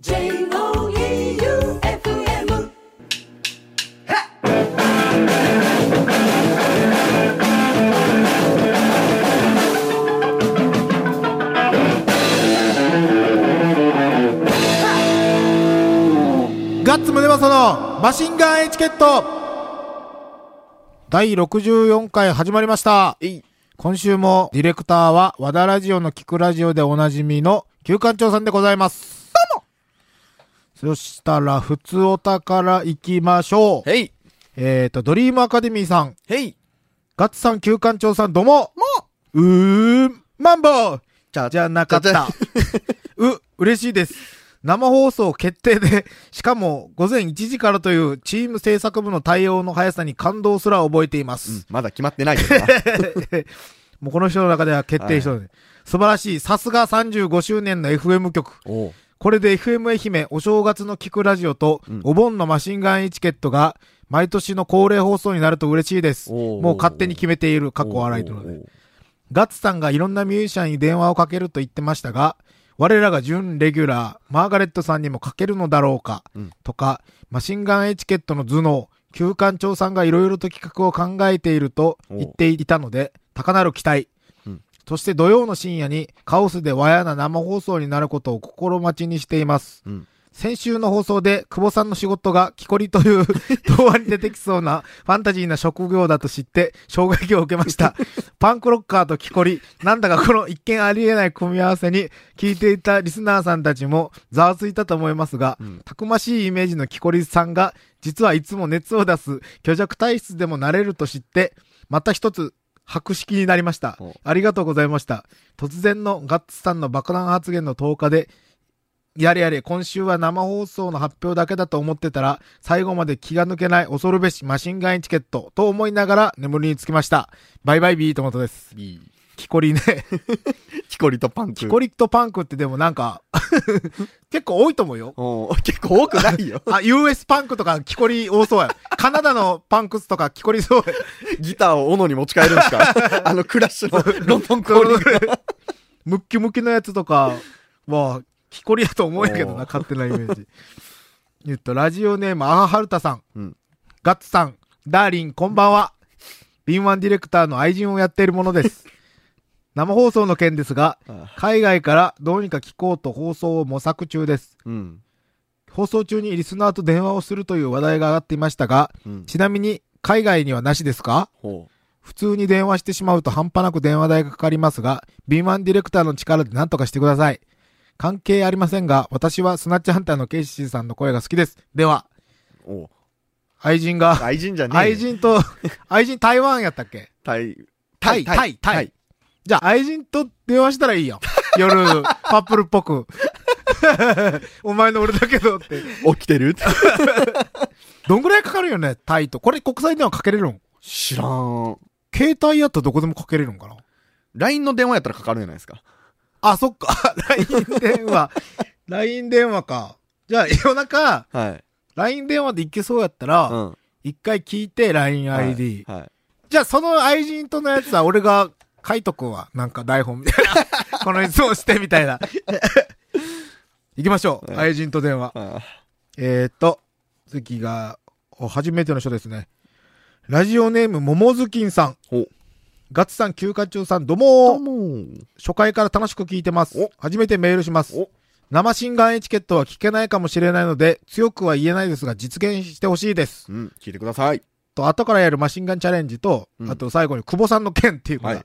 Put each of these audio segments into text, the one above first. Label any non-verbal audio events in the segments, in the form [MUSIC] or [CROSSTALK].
J-O-E-U-F-M ガッツムネマソのマシンガンエチケット第64回始まりました。今週もディレクターは和田ラジオの聞くラジオでおなじみの旧館長さんでございます。そしたら、普通お宝から行きましょう。へいえーと、ドリームアカデミーさん、へいガッツさん、旧館長さん、どうもうーん、マンボウじゃじゃなかった。[LAUGHS] う、嬉しいです。生放送決定で、しかも午前1時からというチーム制作部の対応の速さに感動すら覚えています。まだ決まってないけどな。[LAUGHS] もうこの人の中では決定したので、素晴らしい。さすが35周年の FM 局。これで FM 愛媛お正月の聞くラジオと、うんお盆のマシンガンエチケットが毎年の恒例放送になると嬉しいです。もう勝手に決めている過去笑いとので。ガッツさんがいろんなミュージシャンに電話をかけると言ってましたが、我らが準レギュラー、マーガレットさんにもかけるのだろうか、うんとか、マシンガンエチケットの頭脳、旧館長さんがいろいろと企画を考えていると言っていたので、高なる期待。うんそして土曜の深夜にカオスで和やな生放送になることを心待ちにしています。うん先週の放送で久保さんの仕事が木こりという [LAUGHS] 童話に出てきそうなファンタジーな職業だと知って衝撃を受けました。[LAUGHS] パンクロッカーと木こり、なんだかこの一見ありえない組み合わせに聞いていたリスナーさんたちもざわついたと思いますが、うんたくましいイメージの木こりさんが実はいつも熱を出す虚弱体質でもなれると知って、また一つ白式になりましたお。ありがとうございました。突然のガッツさんの爆弾発言の10日で、やれやれ、今週は生放送の発表だけだと思ってたら、最後まで気が抜けない恐るべしマシンガンエチケットと思いながら眠りにつきました。バイバイビートマトです。いい。木こりね。キコリとパンク。木こりとパンクってでもなんか、[LAUGHS] 結構多いと思うよ。結構多くないよ。あ、US パンクとか木こり多そうや。カナダのパンクスとか木こりそうや。ギターを斧に持ち帰るんですか？[LAUGHS] あのクラッシュのロンドンコーリング。[LAUGHS] ムッキムキのやつとかは、木こりやと思うんやけどな、勝手なイメージ。えっと、ラジオネーム、アハハルタさん。うんガッツさん、ダーリン、こんばんは。敏腕ディレクターの愛人をやっているものです。生放送の件ですが、あ海外からどうにか聞こうと放送を模索中です。うん。放送中にリスナーと電話をするという話題が上がっていましたが、うん。ちなみに、海外にはなしですか？ほ普通に電話してしまうと半端なく電話代がかかりますが、敏腕ディレクターの力で何とかしてください。関係ありませんが、私はスナッチハンターのケイシーさんの声が好きです。では、う。おう愛人が、愛人じゃねえよ。愛人と、[LAUGHS] 愛人台湾やったっけ？タイ。タイ、タイ、タイ。。じゃあ愛人と電話したらいいよ。夜、[LAUGHS] パップルっぽく。[LAUGHS] お前の俺だけどって。起きてる [LAUGHS] どんぐらいかかるよね、タイと。これ国際電話かけれるん？知らん。携帯やったらどこでもかけれるんかな？LINE の電話やったらかかるじゃないですか。あ、そっか。[LAUGHS] LINE 電話。LINE 電話か。じゃあ夜中、はい。LINE 電話でいけそうやったら、うん。一回聞いて LINEID。はい。はいじゃあその愛人とのやつは俺が書いとくわ。なんか台本みたいな。この質問してみたいな。行きましょう。はい愛人と電話。あえーっと、次が、お初めての人ですね。ラジオネーム、ももずきんさん。ガッツさん、休暇中さん、どうもも初回から楽しく聞いてますお。初めてメールしますお。生心眼エチケットは聞けないかもしれないので、強くは言えないですが、実現してほしいです。うん、聞いてください。と、後からやるマシンガンチャレンジと、うんあと最後に久保さんの件っていうのが、はい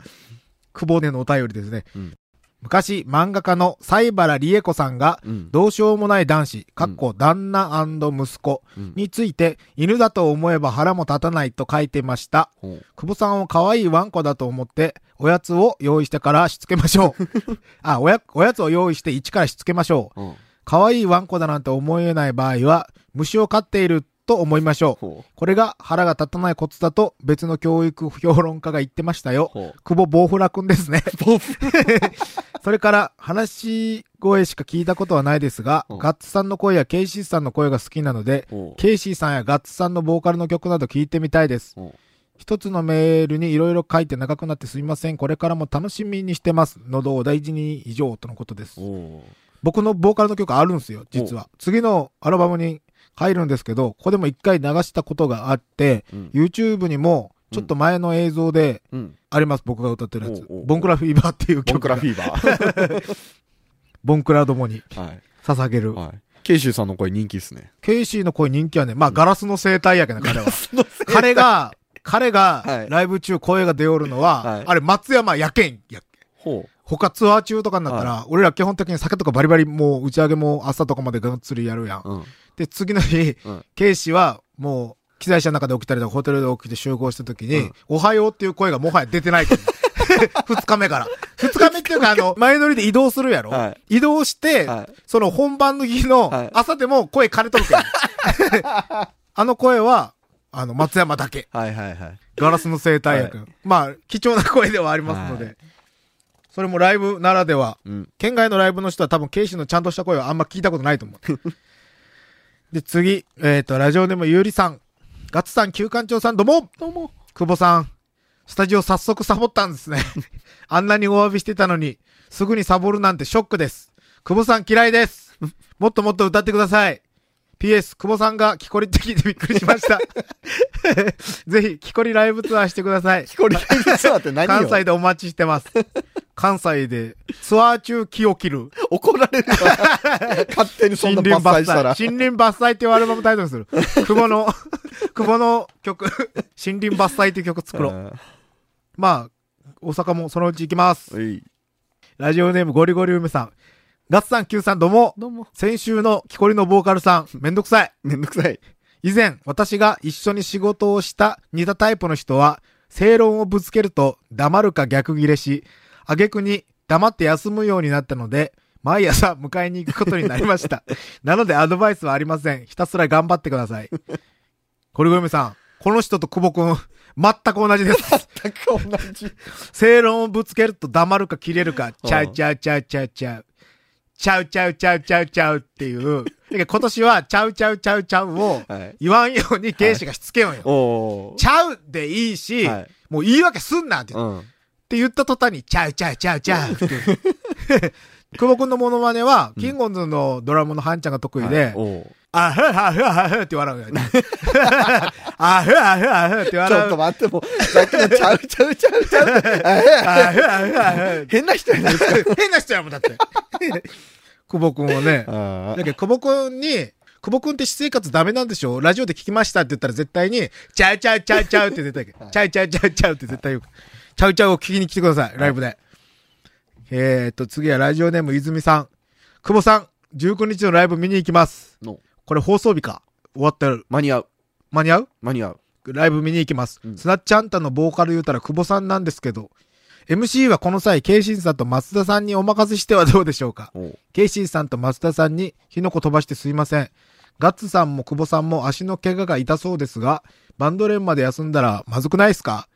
久保でのお便りですね。うん昔、漫画家の西原理恵子さんが、うん。どうしようもない男子、かっこ旦那息子うんについて、犬だと思えば腹も立たないと書いてました。久保さんを可愛いワンコだと思って、おやつを用意してからしつけましょう。[LAUGHS] あ、おや、おやつを用意して一からしつけましょう。うん。可愛いワンコだなんて思えない場合は、虫を飼っていると思いましょう。ほこれが腹が立たないコツだと別の教育評論家が言ってましたよ久保ボウフラくんですね。[LAUGHS] う。それから、話し声しか聞いたことはないですが、うんガッツさんの声やケイシーさんの声が好きなので。ケイシーさんやガッツさんのボーカルの曲など聞いてみたいです。一つのメールにいろいろ書いて長くなってすみません。これからも楽しみにしてます。喉を大事に以上とのことです。お僕のボーカルの曲あるんですよ、実は。次のアルバムに入るんですけど、ここでも一回流したことがあって、うん。YouTube にも、ちょっと前の映像でうん。あります、僕が歌ってるやつおうおう。ボンクラフィーバーっていうボンクラフィーバー。[LAUGHS] ボンクラどもにはい。捧げる。はい。ケイシーさんの声人気っすね。ケイシーの声人気はね、まあガラスの声帯やけど、彼は。彼が、彼はいがライブ中声が出よるのは、はいあれ松山やけんやっけ。ほ他ツアー中とかになったら、俺ら基本的に酒とかバリバリもう打ち上げも朝とかまでがっつりやるやん。う。うん。で、次の日、うんケイシーはもう、機材車の中で起きたりとか、ホテルで起きて集合した時に、うんおはようっていう声がもはや出てないから。[LAUGHS] 二日目から。二日目っていうか、あの、前乗りで移動するやろ、は移動して、はい。その本番の日のはい朝でも声枯れとるけん。[LAUGHS] あの声は、あの、松山だけ。はいはいはい。ガラスの生態役。まあ、貴重な声ではありますので。はいそれもライブならでは。うん。県外のライブの人は多分、ケイシーのちゃんとした声はあんま聞いたことないと思う。[LAUGHS] で、次、えっ、と、ラジオネームゆうりさん。ガッツさん、旧館長さん、どうもどうも。久保さん、スタジオ早速サボったんですね。[LAUGHS] あんなにお詫びしてたのに、すぐにサボるなんてショックです。久保さん嫌いです。もっともっと歌ってください。PS、久保さんがキコリって聞いてびっくりしました。[LAUGHS] [LAUGHS] ぜひ、キコリライブツアーしてください。キコリライブツアーって何よ関西でお待ちしてます。関西でツアー中気を切る。怒られるわ。[LAUGHS] 勝手にそんな伐採したら。森林伐採っていうアルバムタイトルにする。[LAUGHS] 久保の、久保の曲、森林伐採っていう曲作ろう。まあ、大阪もそのうち行きます。ラジオネームゴリゴリ梅さん。ガッツさん、Q さん、どうも。どうも。先週の木こりのボーカルさん、めんどくさい。めんどくさい。以前、私が一緒に仕事をした似たタイプの人は、正論をぶつけると黙るか逆ギレし、挙句に黙って休むようになったので、毎朝迎えに行くことになりました。[LAUGHS] なのでアドバイスはありません。ひたすら頑張ってください。ゴリゴリ梅さん、この人と久保くん、全く同じです。全く同じ。正論をぶつけると黙るか切れるか、ちゃうちゃうちゃうちゃうちゃう。ちゃうちゃうちゃうちゃうちゃうっていう。だ今年はちゃうちゃうちゃうちゃうをはい。言わんように警視がしつけようよ。ちゃうでいいし、はいもう言い訳すんなって言って,、うん。って言った途端に、ちゃうちゃうちゃうちゃうって。[LAUGHS] 久保くんのモノマネは、キングオンズのドラムのハンちゃんが得意で、あふあふあふって笑うよね。[LAUGHS] あふあふあふってちょ笑う。っと待って、もう、さっきのちゃうちゃうちゃうちゃう。あふあふあふ。変な人やな。変な人やもん、だって。[LAUGHS] 久保くんはね。あだけど、久保くんに、久保くんって私生活ダメなんでしょ？ラジオで聞きましたって言ったら絶対に、ちゃうちゃうちゃうちゃうって絶対言う。ちゃうちゃうちゃうちゃうって絶対言う。ちゃうちゃうを聞きに来てください、ライブで。えーと、次はラジオネーム泉さん。久保さん、19日のライブ見に行きます。のこれ放送日か？終わってる。間に合う。間に合う？間に合う。ライブ見に行きます。うんスナッチあんたのボーカル言うたら久保さんなんですけど、MC はこの際、ケイシンさんと松田さんにお任せしてはどうでしょうか？ケイシーさんと松田さんに火の粉飛ばしてすいません。ガッツさんも久保さんも足の怪我が痛そうですが、バンド連まで休んだらまずくないですか？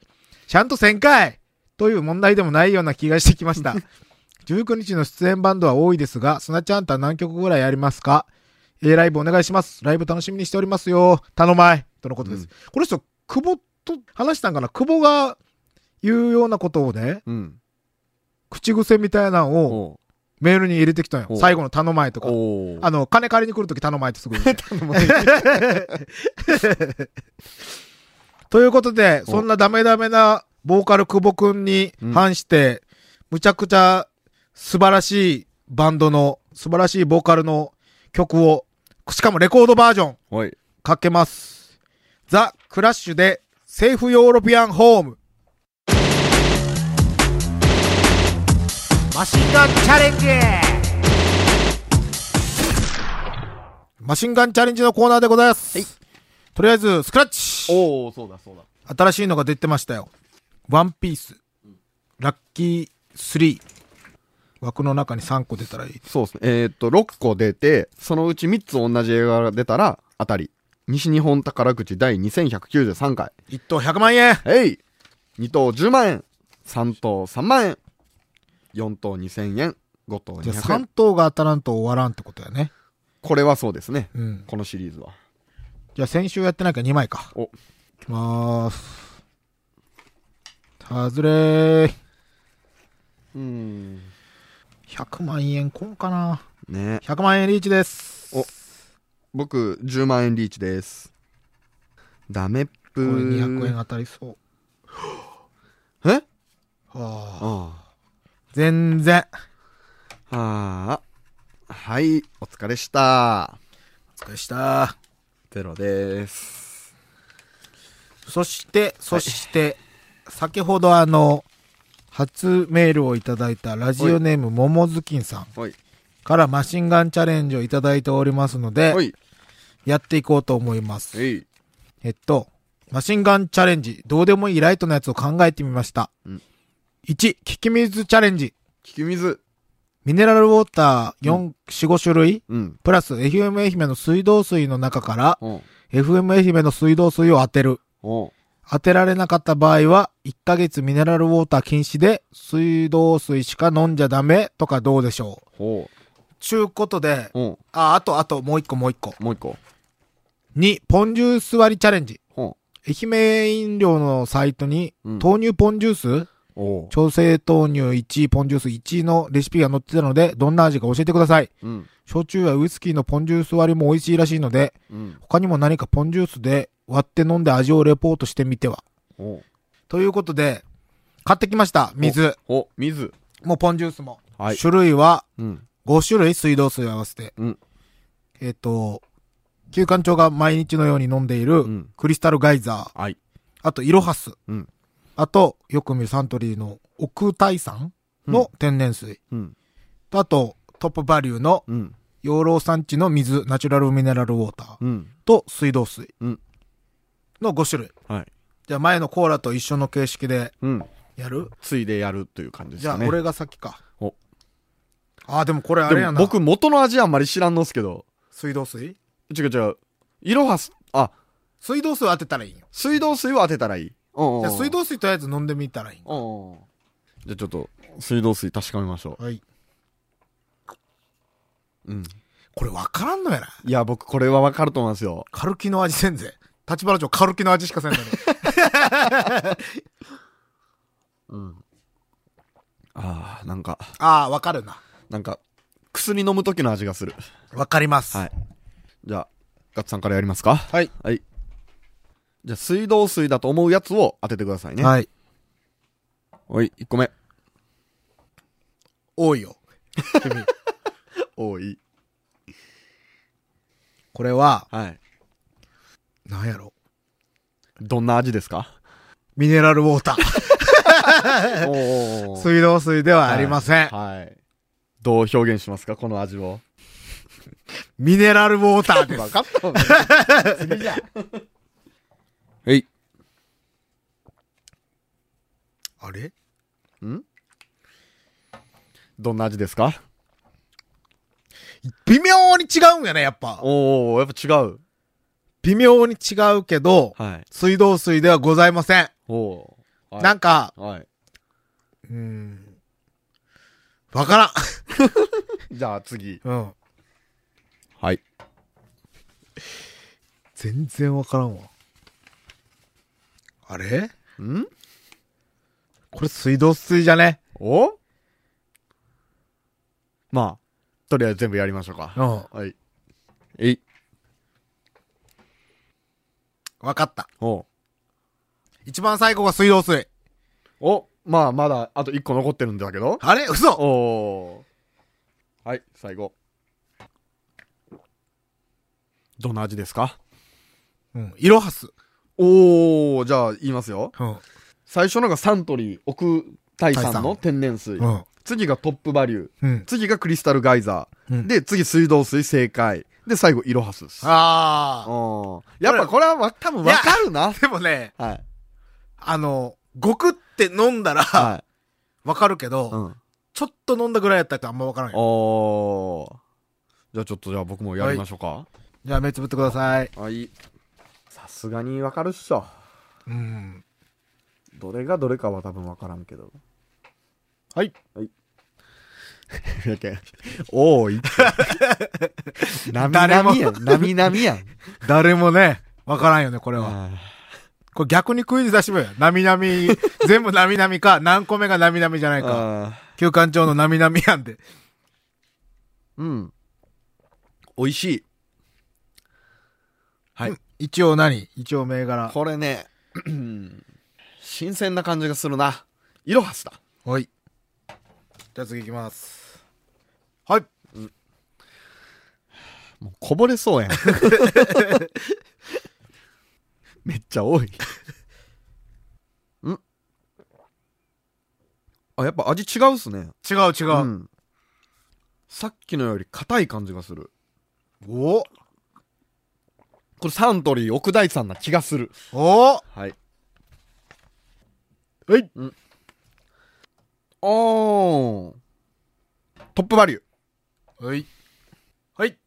ちゃんと1000回という問題でもないような気がしてきました。[LAUGHS] 19日の出演バンドは多いですが、スナちゃんとは何曲ぐらいやりますか ?A ライブお願いします。ライブ楽しみにしておりますよ。頼まい。とのことです。うんこの人、久保と話したんかな？久保が言うようなことをね、うん。口癖みたいなのをおメールに入れてきたんよ。お最後の頼まいとーか。あの、金借りに来るとき頼まいってすぐ言 [LAUGHS] う。[LAUGHS] ということで、おそんなダメダメなボーカル久保くんに反して、むちゃくちゃ素晴らしいバンドの、素晴らしいボーカルの曲を、しかもレコードバージョン。かけます。ザ・クラッシュで、セーフヨーロピアンホーム。マシンガンチャレンジマシンガンチャレンジのコーナーでございます。とりあえず、スクラッチおー、そうだそうだ。新しいのが出てましたよ。ワンピース。ラッキー3。枠の中に3個出たらいい。そうですね。えーっと、6個出て、そのうち3つ同じ映画が出たら、当たり。西日本宝くじ第2193回。1等100万円えい !2 等10万円。3等3万円。4等2000円。5等じゃあ200 3円。等が当たらんと終わらんってことやね。これはそうですね。うん。このシリーズは。じゃあ先週やってないから2枚か。おいきまーす。外れー。うん。100万円こんかな。ね。100万円リーチです。お僕、10万円リーチです。ダメっぷこれー。200円当たりそう。え？はあ、あ全然。あ。ああ。はい、お疲れした。お疲れした。ゼロです。そして、そして、先ほどあの、初メールをいただいたラジオネームももずきんさんはい。からマシンガンチャレンジをいただいておりますのでは、い。やっていこうと思います。えっと、マシンガンチャレンジ、どうでもいいライトのやつを考えてみました。うん1、聞き水チャレンジ。聞き水。ミネラルウォーター4、4、5種類うん。プラス FM 愛媛の水道水の中からおう FM 愛媛の水道水を当てる。おう当てられなかった場合は、1ヶ月ミネラルウォーター禁止で、水道水しか飲んじゃダメとかどうでしょうほちゅうことで、う。おうあ、あと、あと、もう一個もう一個。もう一個。2、ポンジュース割りチャレンジ。ほ愛媛飲料のサイトに、うん豆乳ポンジュース。調整豆乳1、ポンジュース1のレシピが載ってたので、どんな味か教えてください。うん。焼酎やウイスキーのポンジュース割りも美味しいらしいので、うん。他にも何かポンジュースで割って飲んで味をレポートしてみては。ということで、買ってきました。水。お、水。もうポンジュースも。はい種類はうん。5種類水道水合わせて。うん。えっ、と、休館長が毎日のように飲んでいるうんクリスタルガイザー。はい。あと、イロハス。うん。あと、よく見るサントリーの奥大山の天然水。うん。あと、トップバリューのうん。養老産地の水、ナチュラルミネラルウォーターうん。と水道水うんの5種類。はい。じゃあ前のコーラと一緒の形式でうん。やる？ついでやるという感じですかね。じゃあ俺が先か。おああ、でもこれあれやな。僕元の味あんまり知らんのっすけど。水道水？違う違う。いろはす、あ、水道水を当てたらいいんよ。水道水を当てたらいい。じゃあ水道水とりあえず飲んでみたらいいんようんうん。じゃあちょっと、水道水確かめましょはい。う。うん。これ分からんのやな。いや、僕これはわかると思いますよ。カルキの味せんぜ。立花町カルキの味しかせんのに。[LAUGHS] うん。ああ、なんか、ああ、分かるな。なんか、薬飲む時の味がする。分かります。はい。じゃあ、ガッツさんからやりますか？はい。はい。じゃあ、水道水だと思うやつを当ててくださいね。い。はい。はい、1個目。多いよ。君。[LAUGHS] 多い。これは、はい。なんやろ。どんな味ですか？ミネラルウォーター。[LAUGHS] おー水道水ではありません。はい。どう表現しますか？この味を。[LAUGHS] ミネラルウォーターです。分かった次じゃん。はい。あれ？ん？どんな味ですか？微妙に違うんやね、やっぱ。おおやっぱ違う。微妙に違うけど、はい。水道水ではございません。おおーはいなんか、はい。うーん。わから [LAUGHS] じゃあ次。ん。うん。はい。全然わからんわ。あれ？ん？これ水道水じゃね？お？まあ、とりあえず全部やりましょうか。うん。はい。えい。わかった。おう一番最後が水道水。おまあ、まだ、あと1個残ってるんだけど。あれ？嘘おーはい、最後。どんな味ですか？うん。イロハス。おー、じゃあ言いますよ。うん。最初のがサントリー奥大山の天然水。うん。次がトップバリュー。うん。次がクリスタルガイザー。うんで、次水道水正解。で、最後、イロハスです。あうんやっぱこれはわ多分わかるなあ。。でもね、はい。あの、ごくって飲んだら、はわかるけど、い。うん。ちょっと飲んだぐらいやったらあんまわからんよ。おー。じゃあちょっとじゃあ僕もやりましょうか。じゃあ目つぶってください。はい。さすがにわかるっしょ。うん。どれがどれかは多分わからんけど。はい。はい。やけん。おーいって。なみなみやん。なみなみやん。誰もね、わからんよね、これは。あこれ逆にクイズ出してみようよ。なみなみ、[LAUGHS] 全部なみなみか、何個目がなみなみじゃないーか。あ休館長のなみなみやんで。ー。うん。美味しい。はい。一応何？一応銘柄。これね、[LAUGHS] 新鮮な感じがするな。イロハスだ。はい。じゃあ次行きます。はい。もうこぼれそうやん。[LAUGHS] めっちゃ多い。んあ、やっぱ味違うっすね。違う違う。ん。さっきのより硬い感じがする。おこれサントリー奥大さんな気がする。おはい。はい。うん。おー。トップバリュー。はい。はい。[LAUGHS]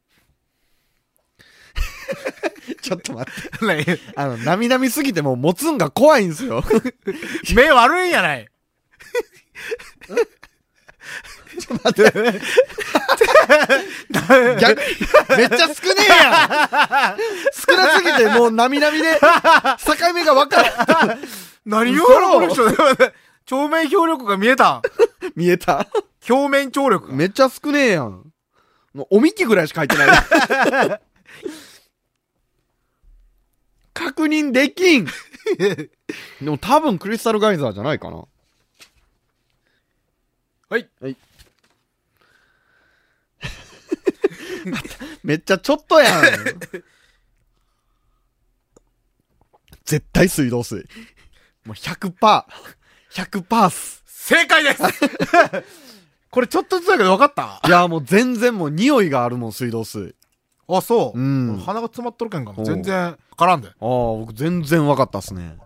ちょっと待って。[LAUGHS] 何？あの、なみなみすぎてもう持つんが怖いんすよ。[LAUGHS] 目悪いんやない。ちょっと待って。逆に、めっちゃ少ねえやん少なすぎてもうなみなみで、境目が分からん。何を嘘この人 [LAUGHS] 鏡面表力が見えた。[LAUGHS] 見えた？表面張力が。めっちゃ少ねえやん。もうおみきぐらいしか入ってない。[LAUGHS] 確認できん。でも多分クリスタルガイザーじゃないかな。はい。はい。めっちゃちょっとやん。絶対水道水。もう100%。100%っす。正解です [LAUGHS] これちょっとずつだけど分かった？いや、もう全然もう匂いがあるもん、水道水。あ、そう。うん鼻が詰まっとるけんかも。全然絡んで。ああ、僕全然分かったっすね。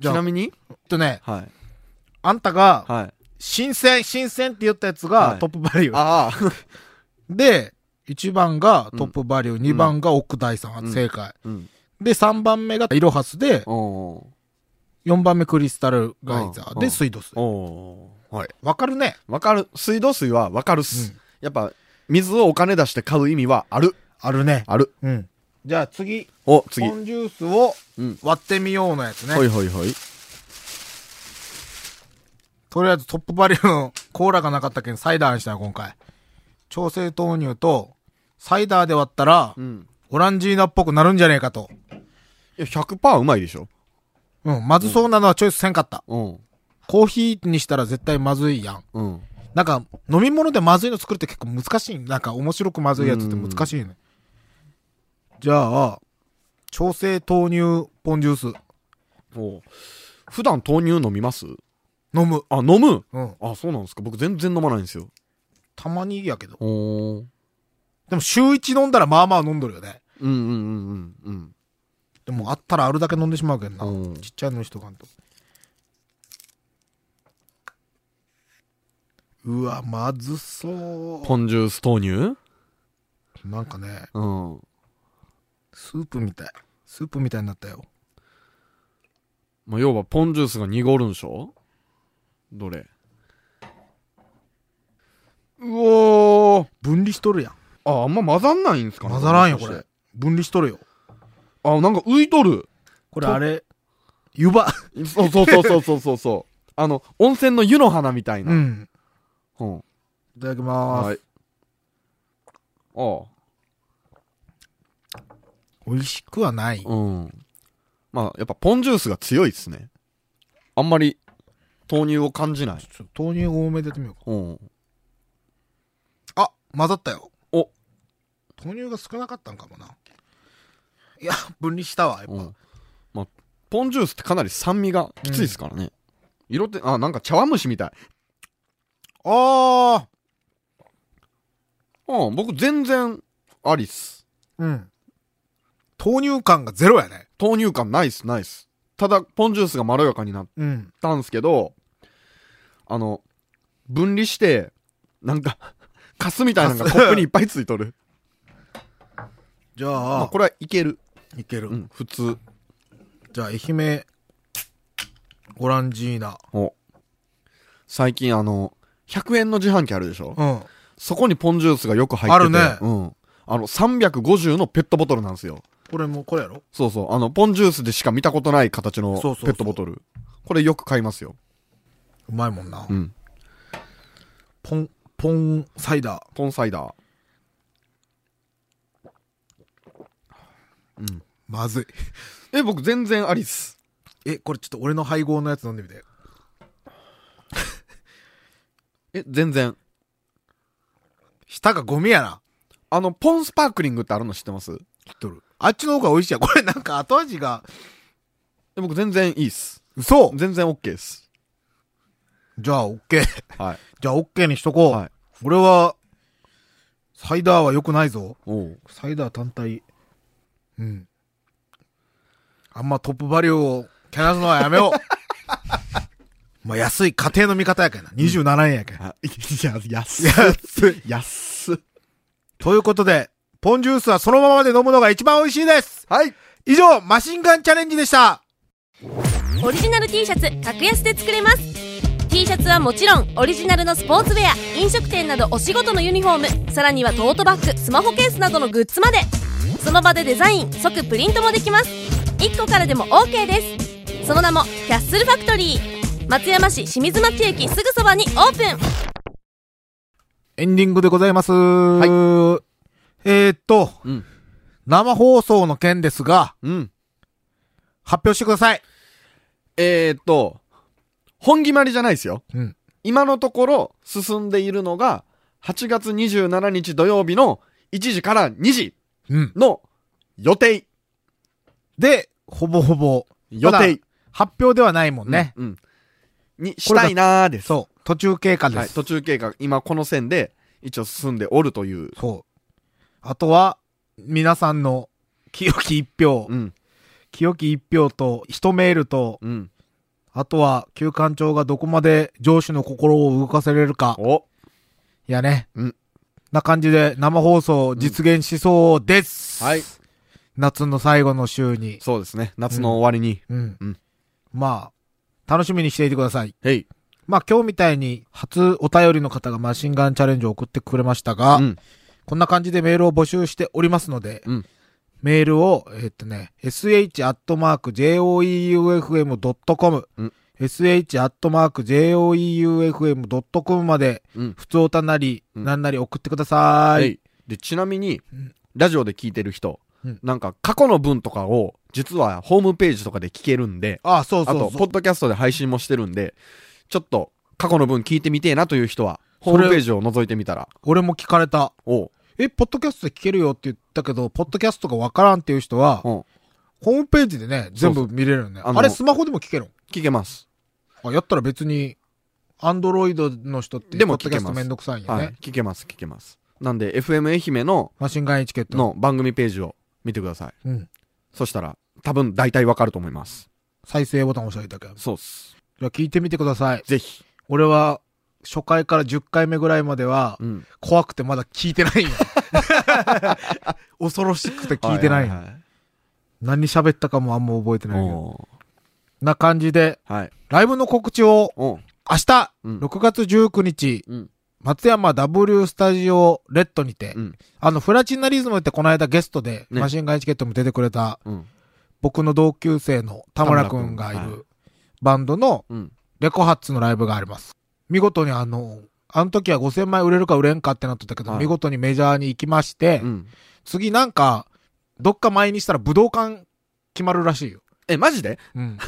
ちなみに？えっとね、はい。あんたが、はい。新鮮、新鮮って言ったやつはいがトップバリュー。ああ。[LAUGHS] で、1番がトップバリュー、2番が奥大さん、うん正解。うん。で、3番目がイロハスで、おー。4番目クリスタルガイザーでうん水道水。はい。わかるね。わかる。水道水はわかるっす。うんやっぱ、水をお金出して買う意味はある。あるね。ある。うん。じゃあ次、お、次。ポンジュースをうん。割ってみようのやつね。ほいほいほい。とりあえずトップバリューのコーラがなかったけんサイダーにしたよ、今回。調整豆乳と、サイダーで割ったら、うん。オランジーナっぽくなるんじゃねえかと。いや、100%うまいでしょ。うん、まずそうなのはチョイスせんかった。うん。コーヒーにしたら絶対まずいやん。うん。なんか、飲み物でまずいの作るって結構難しい。なんか、面白くまずいやつって難しいね。じゃあ、調整豆乳ポンジュース、お普段豆乳飲みます？飲む。あ、飲む？うん。あ、そうなんですか。僕全然飲まないんですよ。たまにやけど。おー。でも週一飲んだらまあまあ飲んどるよね。うんうんうんうんうん。でもあったらあるだけ飲んでしまうけんな。うんちっちゃいのにしとかんと。うわ、まずそポンジュース豆乳？う。なんかね、うん。スープみたい。スープみたいになったよ。まあ、要はポンジュースが濁るんでしょ？どれ？うおー。分離しとるやん。あ、あんま混ざんないんすかね？混ざらんよ、これ。分離しとるよ。あ、なんか浮いとる。とこれあれ、湯葉。[LAUGHS] そうそうそうそうそうそうそう。あの、温泉の湯の花みたいな。うん。うん。いただきまーす。はい。あ美味しくはない。あ。うん。まあ、やっぱポンジュースが強いっすね。あんまり豆乳を感じない。ちょっと豆乳多めでやってみようか。うん。あ、混ざったよ。お。豆乳が少なかったんかもな。いや、分離したわ、やっぱ。うん。まあ、ポンジュースってかなり酸味がきついですからね。色って、あ、なんか茶碗蒸しみたい。あうん、僕全然ありっす。ー。うん。豆乳感がゼロやね。豆乳感ないっす、ないっす。ただ、ポンジュースがまろやかになっうん。たんすけど、あの、分離して、なんか、[LAUGHS] カスみたいなのがコップにいっぱいついとる。[LAUGHS] じゃまあ、あ、これはいける。いける。うん、普通。じゃあ、愛媛、オランジーナ。お。最近あの、100円の自販機あるでしょ？うん。そこにポンジュースがよく入ってて。あるねうん。あの、350のペットボトルなんですよ。これも、これやろ？そうそう。あの、ポンジュースでしか見たことない形のペットボトル。これよく買いますよ。うまいもんな。うん。ポン、ポンサイダー。ポンサイダー。うん。まずい。[LAUGHS] え、僕全然ありっす。え、これちょっと俺の配合のやつ飲んでみて。[LAUGHS] え、全然。舌がゴミやな。あの、ポンスパークリングってあるの知ってます？知っとる。あっちの方が美味しいや。これなんか後味が、え僕全然いいっす。嘘全然 OK っす。じゃあ、オッケー。はい。[LAUGHS] じゃあ、オッケーにしとこう。はい。俺は、サイダーは良くないぞ。おうサイダー単体。うん。あんまトップバリューをけなすのはやめよう。[LAUGHS] まあ安い家庭の味方やけんな。27円やけん。あ、いや、安安い。[LAUGHS] 安っ。ということで、ポンジュースはそのままで飲むのが一番美味しいです。はい。以上、マシンガンチャレンジでした。オリジナル T シャツ格安で作れます T シャツはもちろんオリジナルのスポーツウェア飲食店などお仕事のユニフォームさらにはトートバッグスマホケースなどのグッズまでその場でデザイン即プリントもできます1個からでも OK ですその名もキャッスルファクトリー松山市清水町駅すぐそばにオープンエンディングでございます。えー、っと、うん。生放送の件ですが、うん。発表してください。えーっと、本決まりじゃないですよ。うん。今のところ進んでいるのが、8月27日土曜日の1時から2時うん。の予定。で、ほぼほぼ、予定。発表ではないもんね。うん。にしたいなーです。そう。途中経過です。はい。途中経過、今この線で一応進んでおるという。そう。あとは、皆さんの清き一票、うん。清き一票と、一メールと、うん。あとは、旧館長がどこまで上司の心を動かせれるか。おいやね。うんな感じで生放送実現しそうです。はい。夏の最後の週に。そうですね。夏の終わりに。うん。うんまあ、楽しみにしていてください。へい。まあ今日みたいに初お便りの方がマシンガンチャレンジを送ってくれましたが、うん。こんな感じでメールを募集しておりますので、うんメールを、えっとね、sh.joeufm.com、うん sh.joeufm.com まで、うん。普通おたなり、うんなんなり送ってください。へい。で、ちなみにうん、ラジオで聞いてる人うん、なんか過去の分とかを、実はホームページとかで聞けるんで、あ、そうあと、そうそう。ポッドキャストで配信もしてるんで、ちょっと、過去の分聞いてみてえなという人は、ホームページを覗いてみたら、俺も聞かれた。おう、え、ポッドキャストで聞けるよって言ったけど、ポッドキャストがわからんっていう人は、うん、ホームページでね、全部見れるよね。あのあれスマホでも聞けるの？聞けます。あ、やったら別に、アンドロイドの人って、でも聞けますトめんどくさいんよね。はい。聞けます、聞けます。なんで、FM 愛媛の、マシンガンエチケット。の番組ページを見てください。うん。そしたら、多分大体わかると思います。再生ボタン押したけど。そうっす。じゃあ聞いてみてください。ぜひ。俺は、初回から10回目ぐらいまでは、うん。怖くてまだ聞いてないんよ。[LAUGHS] 恐ろしくて聞いてない,、はは何喋ったかもあんま覚えてないけど。おな感じで、ーはい。ライブの告知を、明日、うん6月19日、うん。松山 W スタジオレッドにて、うん。あの、フラチナリズムってこの間ゲストで、ねマシンガンエチケットも出てくれた、うん。僕の同級生の田村くんがいるバンドのうん。レコハッツのライブがあります。見事にあの、あの時は5000枚売れるか売れんかってなってたけど、はい見事にメジャーに行きまして、うん。次なんか、どっか前にしたら武道館決まるらしいよ。え、マジで？うん。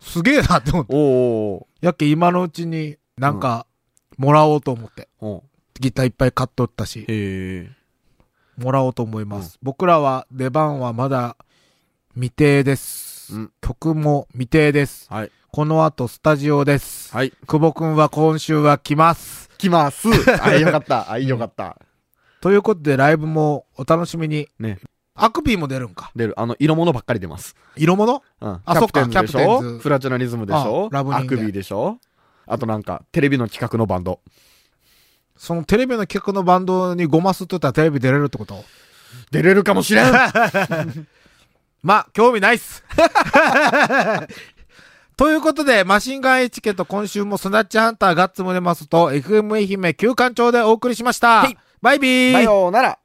すげえなって思って。おおやっけ今のうちになんか、もらおうと思って。おうギターいっぱい買っとったし、へえ。もらおうと思います。僕らは出番はまだ未定です。うん曲も未定です。はい。この後スタジオです。はい。久保くんは今週は来ます。来ます。[LAUGHS] あ、よかった。あ、よかった。ということでライブもお楽しみに。ね。アクビーも出るんか。出る。あの、色物ばっかり出ます。色物？うん。あそっかキャプテンズプラチナリズムでしょ？あラブアクビーでしょ？あとなんか、テレビの企画のバンド。そのテレビの企画のバンドにゴマすって言ったらテレビ出れるってこと？出れるかもしれん [LAUGHS] まあ、興味ないっす。[LAUGHS] ということで、マシンガンエチケット今週もスナッチハンターガッツムネマスと FM 愛媛旧館長でお送りしましたはい。バイビーさようなら